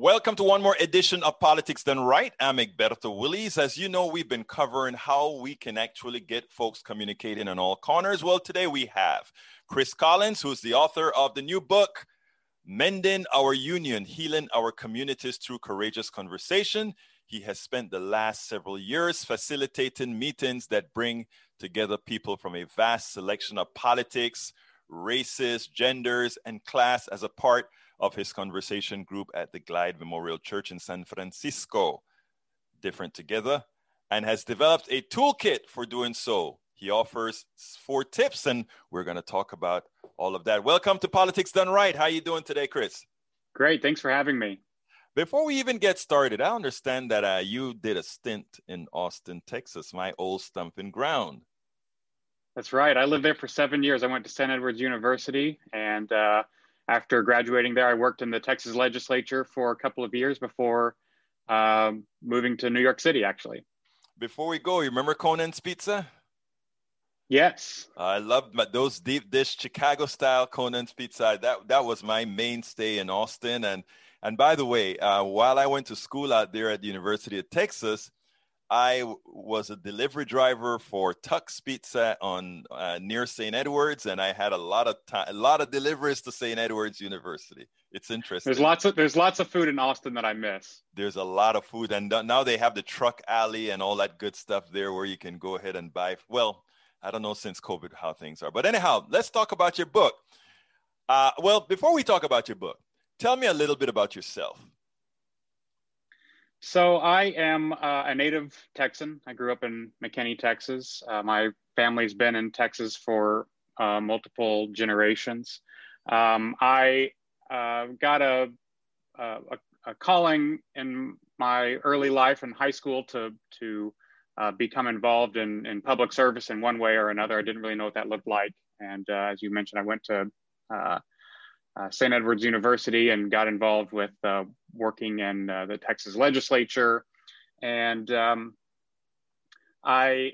Welcome to one more edition of Politics Done Right. I'm Egberto Willies. As you know, we've been covering how we can actually get folks communicating in all corners. Well, today we have Chris Collins, who's the author of the new book, Mending Our Union, Healing Our Communities Through Courageous Conversation. He has spent the last several years facilitating meetings that bring together people from a vast selection of politics, races, genders, and class as a part of his conversation group at the Glide Memorial Church in San Francisco. Different Together, and has developed a toolkit for doing so. He offers four tips, and we're going to talk about all of that. Welcome to Politics Done Right. How are you doing today, Chris? Great. Thanks for having me. Before we even get started, I understand that uh, you did a stint in Austin, Texas, my old stumping ground. That's right. I lived there for seven years. I went to St. Edward's University, and uh, after graduating there, I worked in the Texas legislature for a couple of years before um, moving to New York City, actually. Before we go, you remember Conan's Pizza? Yes. I loved my, those deep dish Chicago style Conan's Pizza. That that was my mainstay in Austin. And and by the way, uh, while I went to school out there at the University of Texas, I was a delivery driver for Tux Pizza on uh, near St. Edwards, and I had a lot of time, a lot of deliveries to St. Edwards University. It's interesting. There's lots of there's lots of food in Austin that I miss. There's a lot of food, and now they have the truck alley and all that good stuff there, where you can go ahead and buy. Well, I don't know since COVID how things are. But anyhow, let's talk about your book. Uh, well, before we talk about your book, tell me a little bit about yourself. So I am uh, a native Texan. I grew up in McKinney, Texas. Uh, my family's been in Texas for uh, multiple generations. Um, I uh, got a, a, a calling in my early life in high school to to uh, become involved in, in public service in one way or another. I didn't really know what that looked like. And uh, as you mentioned, I went to uh, uh St. Edward's University and got involved with uh, working in uh, the Texas legislature. And um, I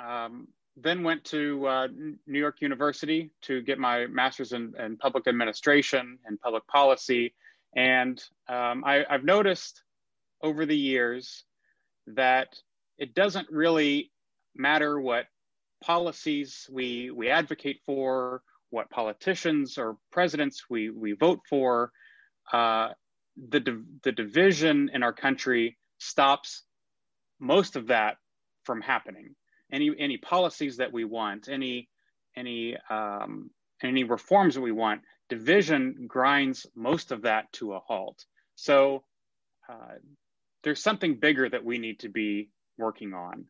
um, then went to New York University to get my master's in, in public administration and public policy. And um, I, I've noticed over the years that it doesn't really matter what policies we we advocate for, what politicians or presidents we we vote for. Uh, the the division in our country stops most of that from happening. Any any policies that we want, any any um, any reforms that we want, division grinds most of that to a halt. So uh, there's something bigger that we need to be working on.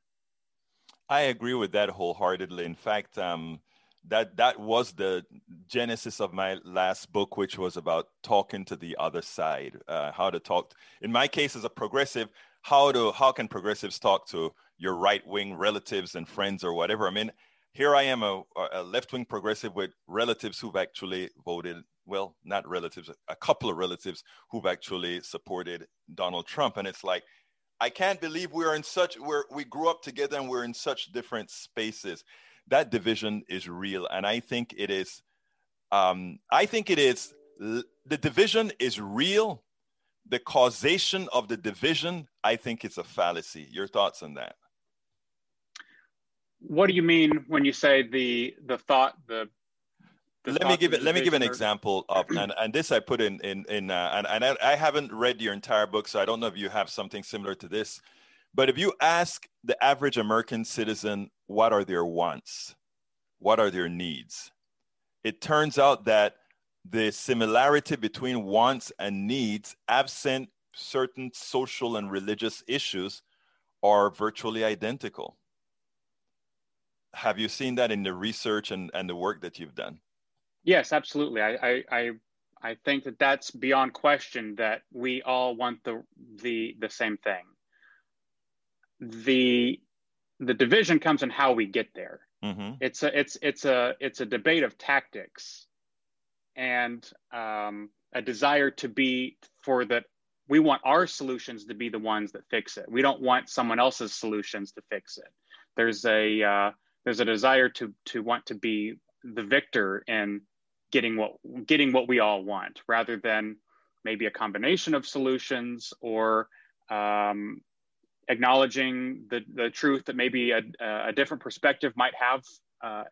I agree with that wholeheartedly. In fact, um, that that was the genesis of my last book, which was about talking to the other side, uh, how to talk. In my case, as a progressive, how to how can progressives talk to your right wing relatives and friends or whatever? I mean, here I am, a, a left wing progressive with relatives who've actually voted. Well, not relatives, a couple of relatives who've actually supported Donald Trump, and it's like I can't believe we're in such we're we grew up together and we're in such different spaces. That division is real, and I think it is. Um, I think it is. The division is real. The causation of the division, I think, it's a fallacy. Your thoughts on that? What do you mean when you say the the thought the let me give it. Let me give an example of, and, and this I put in in in, uh, and and I, I haven't read your entire book, so I don't know if you have something similar to this. But if you ask the average American citizen what are their wants, what are their needs, it turns out that the similarity between wants and needs, absent certain social and religious issues, are virtually identical. Have you seen that in the research and, and the work that you've done? Yes, absolutely. I, I, I think that that's beyond question that we all want the the the same thing. The the division comes in how we get there. Mm-hmm. It's a it's it's a it's a debate of tactics, and um, a desire to be for that. We want our solutions to be the ones that fix it. We don't want someone else's solutions to fix it. There's a uh, there's a desire to to want to be the victor in getting what getting what we all want rather than maybe a combination of solutions or um, acknowledging the, the truth that maybe a, a different perspective might have uh,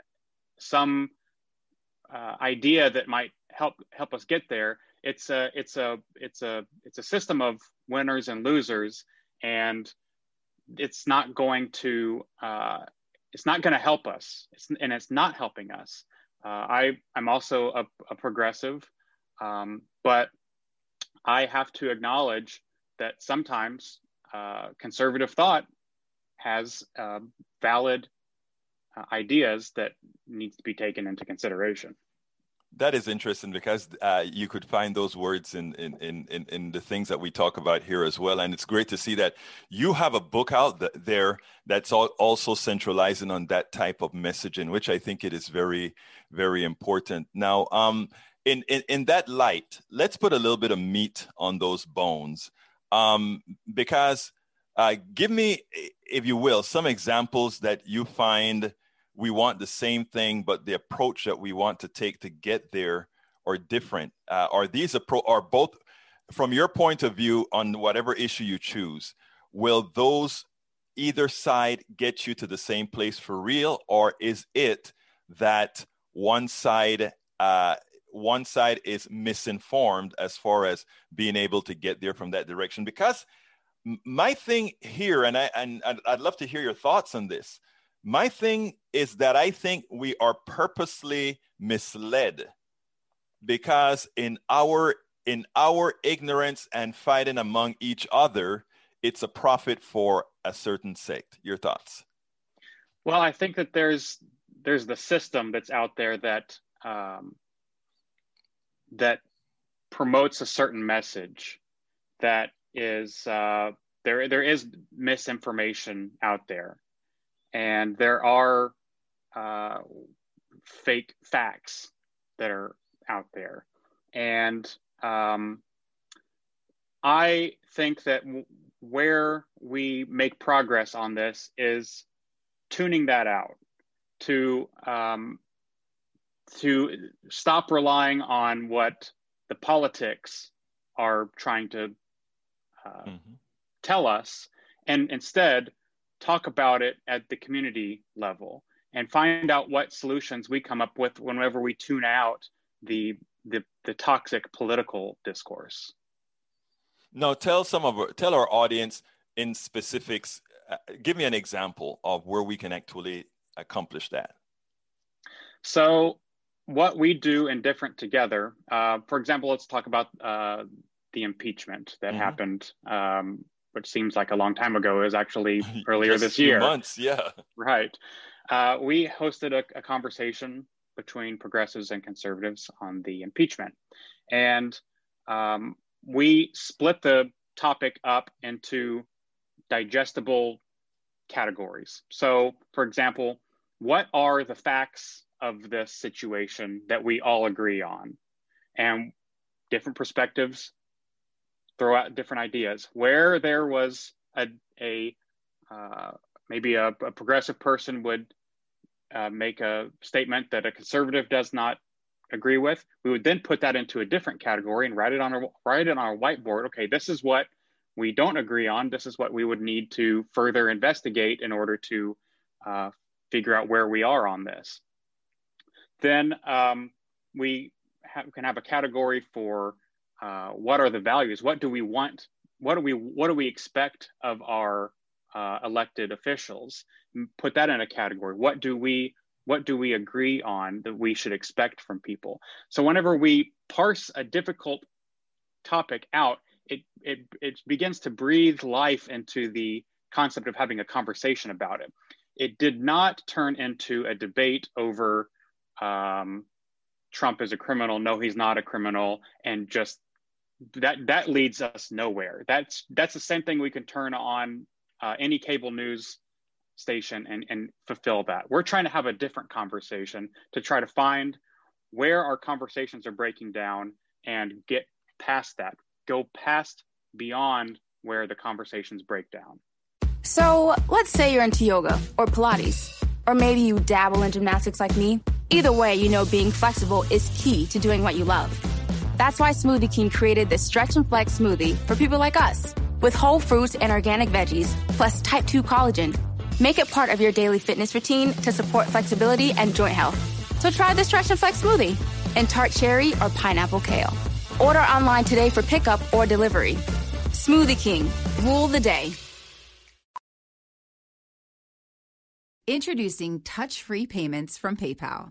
some uh, idea that might help help us get there. It's a it's a it's a it's a system of winners and losers and it's not going to uh, it's not going to help us. It's, and it's not helping us. Uh, I, I'm also a, a progressive, um, but I have to acknowledge that sometimes uh, conservative thought has uh, valid uh, ideas that needs to be taken into consideration. That is interesting because uh, you could find those words in, in, in, in, the things that we talk about here as well. And it's great to see that you have a book out there that's also centralizing on that type of messaging, which I think it is very, very important. Now, um, in, in, in that light, let's put a little bit of meat on those bones um, because uh, give me, if you will, some examples that you find – we want the same thing, but the approach that we want to take to get there are different. Uh, are these appro- are both from your point of view on whatever issue you choose? Will those either side get you to the same place for real, or is it that one side uh, one side is misinformed as far as being able to get there from that direction? Because my thing here, and I and I'd love to hear your thoughts on this my thing is that I think we are purposely misled because in our in our ignorance and fighting among each other, it's a profit for a certain sect. Your thoughts? Well, I think that there's there's the system that's out there that um, that promotes a certain message that is uh, there there is misinformation out there. And there are uh, fake facts that are out there. And um, i think that w- where we make progress on this is tuning that out to um, to stop relying on what the politics are trying to uh, mm-hmm. tell us and instead talk about it at the community level and find out what solutions we come up with whenever we tune out the the, the toxic political discourse. now tell some of our, tell our audience in specifics. Uh, give me an example of where we can actually accomplish that. So, what we do and different together. Uh, for example, let's talk about uh, the impeachment that mm-hmm. happened um, which seems like a long time ago, is actually earlier this year. Months, yeah. Right. Uh, we hosted a, a, conversation between progressives and conservatives on the impeachment, and um, we split the topic up into digestible categories. So, for example, what are the facts of this situation that we all agree on? And different perspectives throw out different ideas. Where there was a, a uh, maybe a, a, progressive person would uh, make a statement that a conservative does not agree with, we would then put that into a different category and write it on our write it on our whiteboard. Okay, this is what we don't agree on. This is what we would need to further investigate in order to uh, figure out where we are on this. Then um, we can have a category for uh, what are the values? What do we want? What do we what do we expect of our uh, elected officials? Put that in a category. What do we what do we agree on that we should expect from people? So whenever we parse a difficult topic out, it it it begins to breathe life into the concept of having a conversation about it. It did not turn into a debate over um, Trump is a criminal, no, he's not a criminal, and just that that leads us nowhere. That's that's the same thing we can turn on uh, any cable news station and and fulfill that. We're trying to have a different conversation to try to find where our conversations are breaking down and get past that, go past beyond where the conversations break down. So let's say you're into yoga or Pilates, or maybe you dabble in gymnastics like me. Either way, you know being flexible is key to doing what you love. That's why Smoothie King created this stretch and flex smoothie for people like us, with whole fruits and organic veggies, plus type 2 collagen. Make it part of your daily fitness routine to support flexibility and joint health. So try the stretch and flex smoothie in tart cherry or pineapple kale. Order online today for pickup or delivery. Smoothie King, rule the day. Introducing touch free payments from PayPal,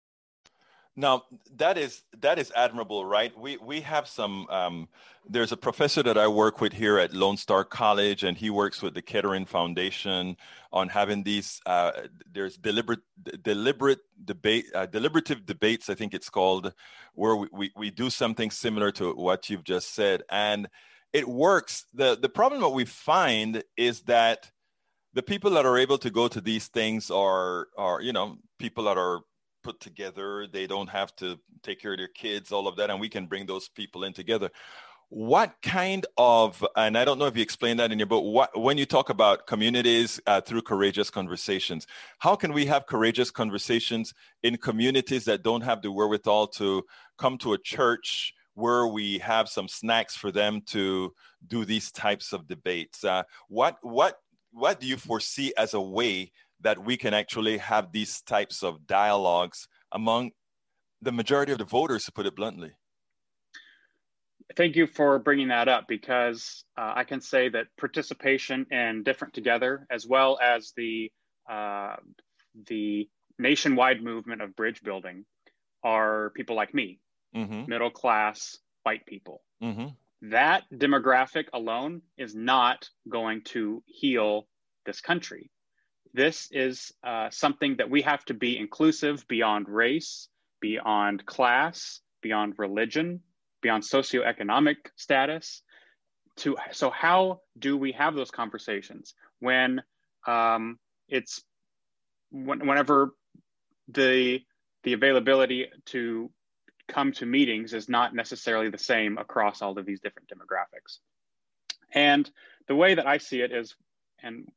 Now that is that is admirable, right? We we have some. Um, there's a professor that I work with here at Lone Star College, and he works with the Kettering Foundation on having these. Uh, there's deliberate deliberate debate uh, deliberative debates, I think it's called, where we, we we do something similar to what you've just said, and it works. the The problem that we find is that the people that are able to go to these things are are you know people that are put together. They don't have to take care of their kids, all of that, and we can bring those people in together. What kind of, and I don't know if you explained that in your book, what, when you talk about communities uh, through courageous conversations, how can we have courageous conversations in communities that don't have the wherewithal to come to a church where we have some snacks for them to do these types of debates? Uh, what, what, what do you foresee as a way that we can actually have these types of dialogues among the majority of the voters, to put it bluntly. Thank you for bringing that up because uh, I can say that participation in Different Together, as well as the uh, the nationwide movement of bridge building, are people like me, mm-hmm. middle class white people. Mm-hmm. That demographic alone is not going to heal this country. This is uh, something that we have to be inclusive beyond race, beyond class, beyond religion, beyond socioeconomic status. To so, how do we have those conversations when um, it's when, whenever the the availability to come to meetings is not necessarily the same across all of these different demographics. And the way that I see it is, and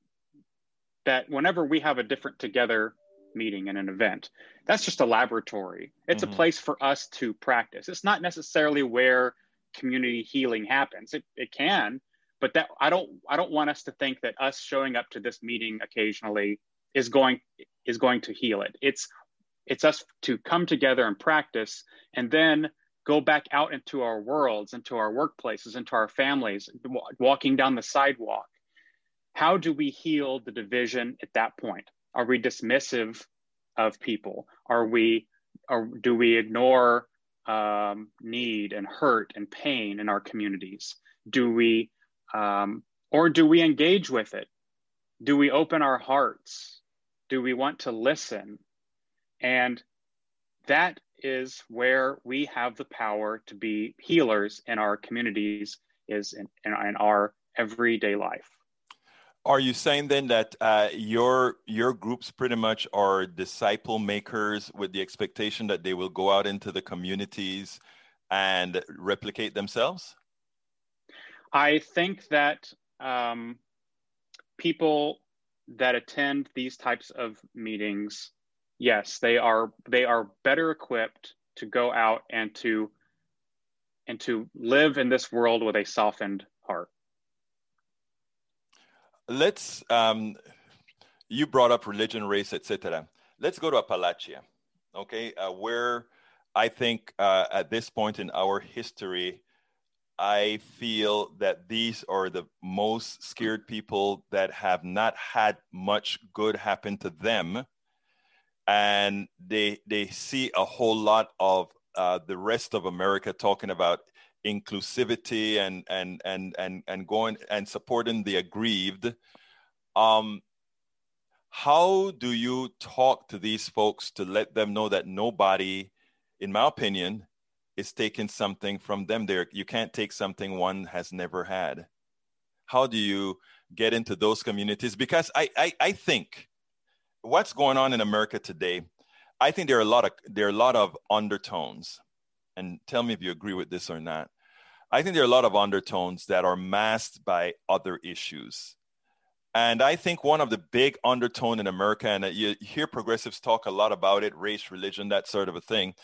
that whenever we have a different together meeting and an event, that's just a laboratory. It's mm-hmm. a place for us to practice. It's not necessarily where community healing happens. It, it can, but that I don't I don't want us to think that us showing up to this meeting occasionally is going is going to heal it. It's it's us to come together and practice and then go back out into our worlds, into our workplaces, into our families, walking down the sidewalk, how do we heal the division at that point? Are we dismissive of people? Are we, or do we ignore um, need and hurt and pain in our communities? Do we, um, or do we engage with it? Do we open our hearts? Do we want to listen? And that is where we have the power to be healers in our communities, is in, in, in our everyday life. Are you saying then that uh, your your groups pretty much are disciple makers with the expectation that they will go out into the communities and replicate themselves? I think that um, people that attend these types of meetings, yes, they are they are better equipped to go out and to and to live in this world with a softened heart let's um, you brought up religion race etc let's go to appalachia okay uh, where i think uh, at this point in our history I feel that these are the most scared people that have not had much good happen to them. And they, they see a whole lot of uh, the rest of America talking about inclusivity and, and, and, and, and going and supporting the aggrieved. Um, how do you talk to these folks to let them know that nobody, in my opinion, is taking something from them? There you can't take something one has never had. How do you get into those communities? Because i i, I think what's going on in america today i think there are a lot of there are a lot of undertones. And tell me if you agree with this or not i think there are a lot of undertones that are masked by other issues and I think one of the big undertone in America, and you hear progressives talk a lot about it, race, religion, that sort of a thing,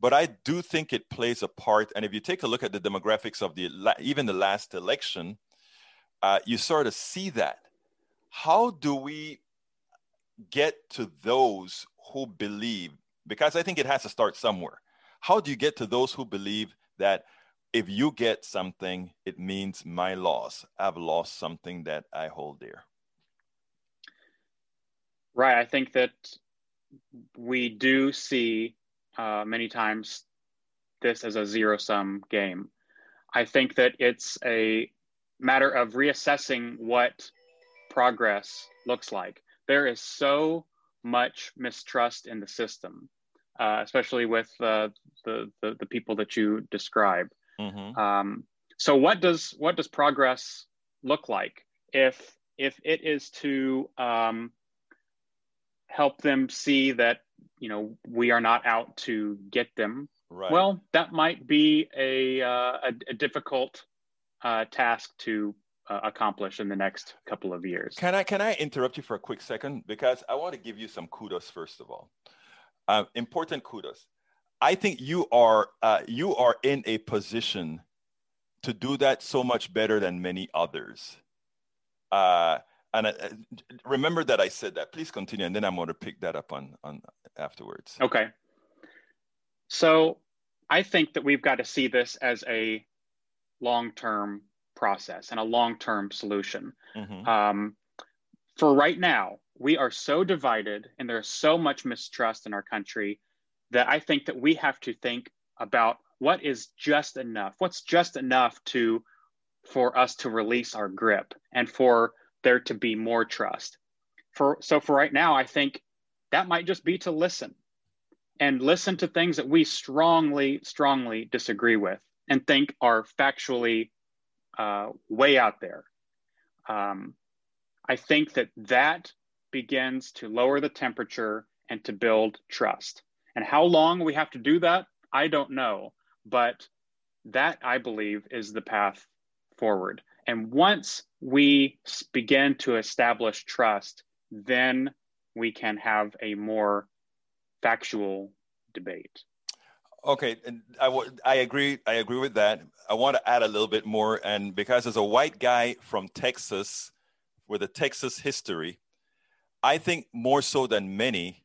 but I do think it plays a part. And if you take a look at the demographics of the even the last election, uh, you sort of see that. How do we get to those who believe? Because I think it has to start somewhere. How do you get to those who believe that if you get something, it means my loss? I've lost something that I hold dear. Right. I think that we do see uh, many times this as a zero sum game. I think that it's a matter of reassessing what progress looks like. There is so much mistrust in the system, uh, especially with uh, the, the, the people that you describe. Mm-hmm. Um, so what does what does progress look like if if it is to um, help them see that you know we are not out to get them? Right. well that might be a, uh, a, a, difficult uh, task to uh, accomplish in the next couple of years. Can i can i interrupt you for a quick second? Because i want to give you some kudos first of all. Uh, important kudos i think you are uh, you are in a position to do that so much better than many others uh, and I, remember that I said that. Please continue, and then I'm going to pick that up on on afterwards. Okay. So I think that we've got to see this as a long-term process and a long-term solution. Mm-hmm. Um, for right now, we are so divided, and there's so much mistrust in our country that I think that we have to think about what is just enough. What's just enough to for us to release our grip and for there to be more trust. For so for right now, I think that might just be to listen and listen to things that we strongly, strongly disagree with and think are factually uh, way out there. Um, I think that that begins to lower the temperature and to build trust. And how long we have to do that, I don't know. But that, I believe, is the path forward. And once we begin to establish trust, then we can have a more factual debate. Okay, I, w- I agree. I agree with that. I want to add a little bit more, and because as a white guy from Texas with a Texas history, I think more so than many.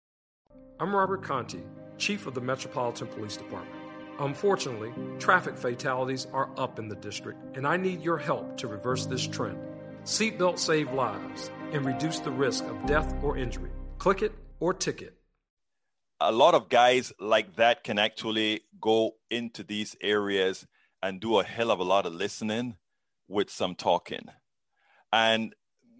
I'm Robert Contee, Chief of the Metropolitan Police Department. Unfortunately, traffic fatalities are up in the district, and I need your help to reverse this trend. Seatbelts save lives and reduce the risk of death or injury. Click it or ticket. A lot of guys like that can actually go into these areas and do a hell of a lot of listening with some talking. And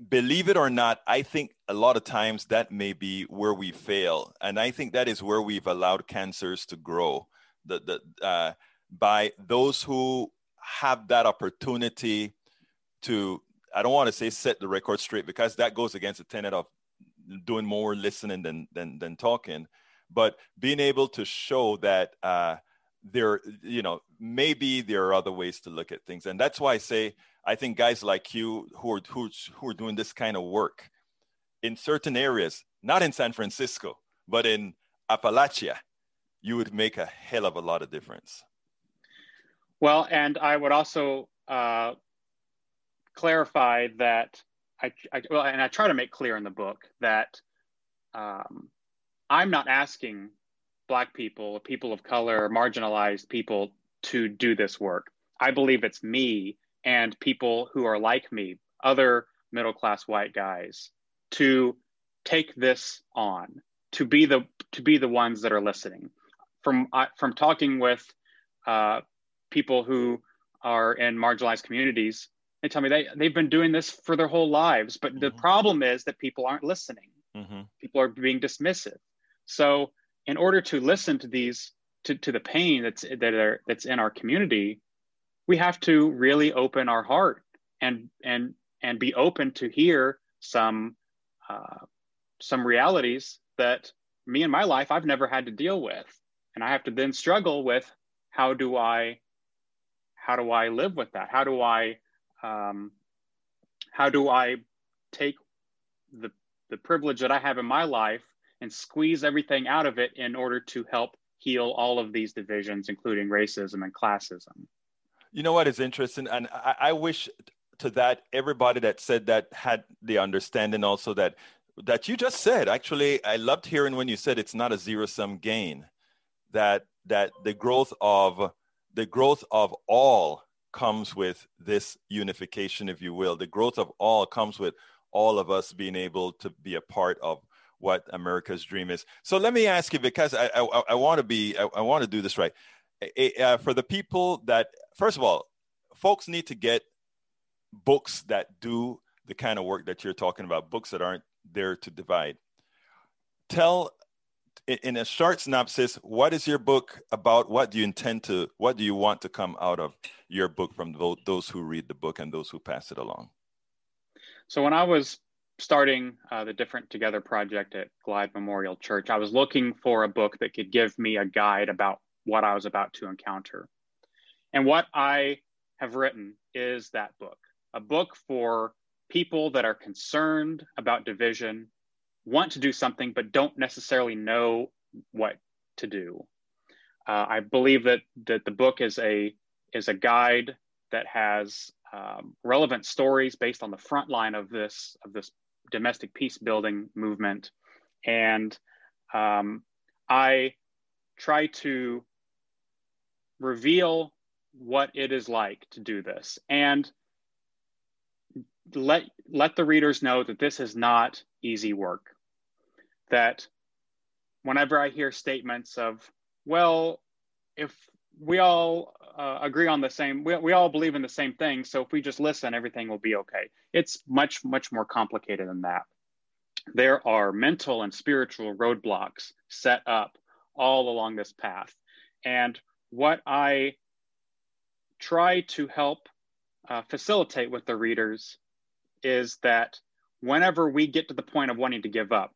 believe it or not, I think a lot of times that may be where we fail. And I think that is where we've allowed cancers to grow the, the uh, by those who have that opportunity to I don't want to say set the record straight because that goes against the tenet of doing more listening than than than talking, but being able to show that uh, they're you know maybe there are other ways to look at things. And that's why I say, I think guys like you who are, who, who are doing this kind of work in certain areas, not in San Francisco, but in Appalachia, you would make a hell of a lot of difference. Well, and I would also uh, clarify that I, I, well, and I try to make clear in the book that um, I'm not asking Black people, people of color, marginalized people to do this work. I believe it's me and people who are like me, other middle class white guys, to take this on, to be the to be the ones that are listening. From uh, from talking with uh, people who are in marginalized communities, they tell me they they've been doing this for their whole lives, but mm-hmm. the problem is that people aren't listening. Mm-hmm. People are being dismissive. So, in order to listen to these to, to the pain that's that are that's in our community, we have to really open our heart and and and be open to hear some uh, some realities that me in my life I've never had to deal with, and I have to then struggle with how do I how do I live with that? How do I um, how do I take the the privilege that I have in my life and squeeze everything out of it in order to help heal all of these divisions, including racism and classism. You know what is interesting, and I, I wish to that everybody that said that had the understanding also that that you just said. Actually, I loved hearing when you said it's not a zero sum gain. That that the growth of the growth of all comes with this unification, if you will. The growth of all comes with all of us being able to be a part of what America's dream is. So let me ask you, because I, I, I want to be, I, I, want to do this right. Uh, for the people that, first of all, folks need to get books that do the kind of work that you're talking about, books that aren't there to divide. Tell, in a short synopsis, what is your book about? What do you intend to, what do you want to come out of your book from those who read the book and those who pass it along? So when I was starting uh, the Different Together project at Glide Memorial Church, I was looking for a book that could give me a guide about what I was about to encounter. And what I have written is that book a book for people that are concerned about division, want to do something, but don't necessarily know what to do. Uh, I believe that, that the book is a, is a guide that has um, relevant stories based on the front line of this of this domestic peace building movement, and um, I try to reveal what it is like to do this and let let the readers know that this is not easy work. That whenever i hear statements of well if we all uh, agree on the same we, we all believe in the same thing so if we just listen everything will be okay. It's much much more complicated than that. There are mental and spiritual roadblocks set up all along this path. And what i try to help uh, facilitate with the readers is that whenever we get to the point of wanting to give up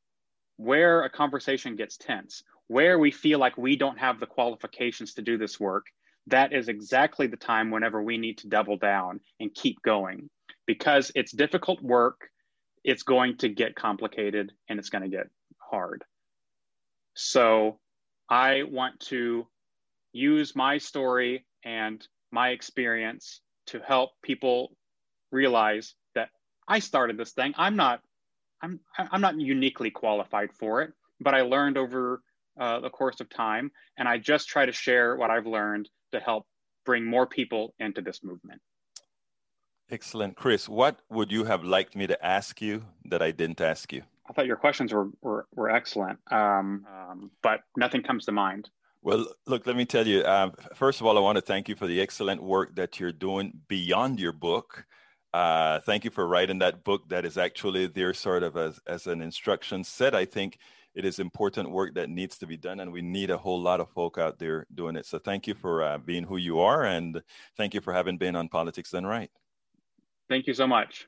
where a conversation gets tense where we feel like we don't have the qualifications to do this work, that is exactly the time whenever we need to double down and keep going because it's difficult work. It's going to get complicated and it's going to get hard. So I want to use my story and my experience to help people realize that I started this thing. I'm not I'm I'm not uniquely qualified for it, but I learned over uh, the course of time. And I just try to share what I've learned to help bring more people into this movement. Excellent. Chris, what would you have liked me to ask you that I didn't ask you? I thought your questions were, were, were excellent, um, um, but nothing comes to mind. Well, look, let me tell you. Um, first of all, I want to thank you for the excellent work that you're doing beyond your book. Uh, thank you for writing that book that is actually there sort of as, as an instruction set, I think, it is important work that needs to be done, and we need a whole lot of folk out there doing it. So thank you for uh, being who you are, and thank you for having been on Politics Done Right. Thank you so much.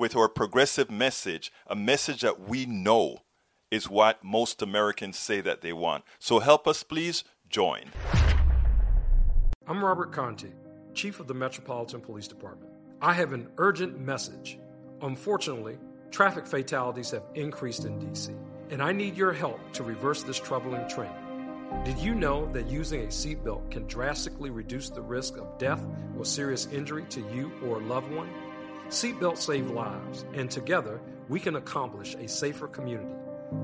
with our progressive message, a message that we know is what most Americans say that they want. So help us, please join. I'm Robert Contee, Chief of the Metropolitan Police Department. I have an urgent message. Unfortunately, traffic fatalities have increased in DC, and I need your help to reverse this troubling trend. Did you know that using a seatbelt can drastically reduce the risk of death or serious injury to you or a loved one? Seatbelts save lives, and together we can accomplish a safer community.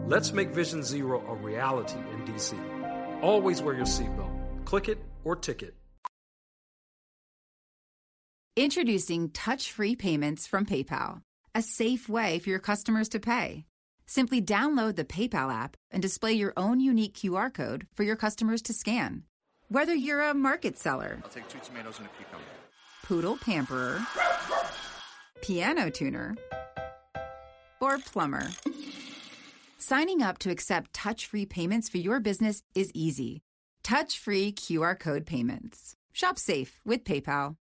Let's make Vision Zero a reality in DC. Always wear your seatbelt. Click it or ticket. Introducing touch free payments from PayPal, a safe way for your customers to pay. Simply download the PayPal app and display your own unique QR code for your customers to scan. Whether you're a market seller, I'll take two tomatoes and a cucumber. poodle pamperer, piano tuner, or plumber. Signing up to accept touch free payments for your business is easy. Touch free QR code payments. Shop safe with PayPal.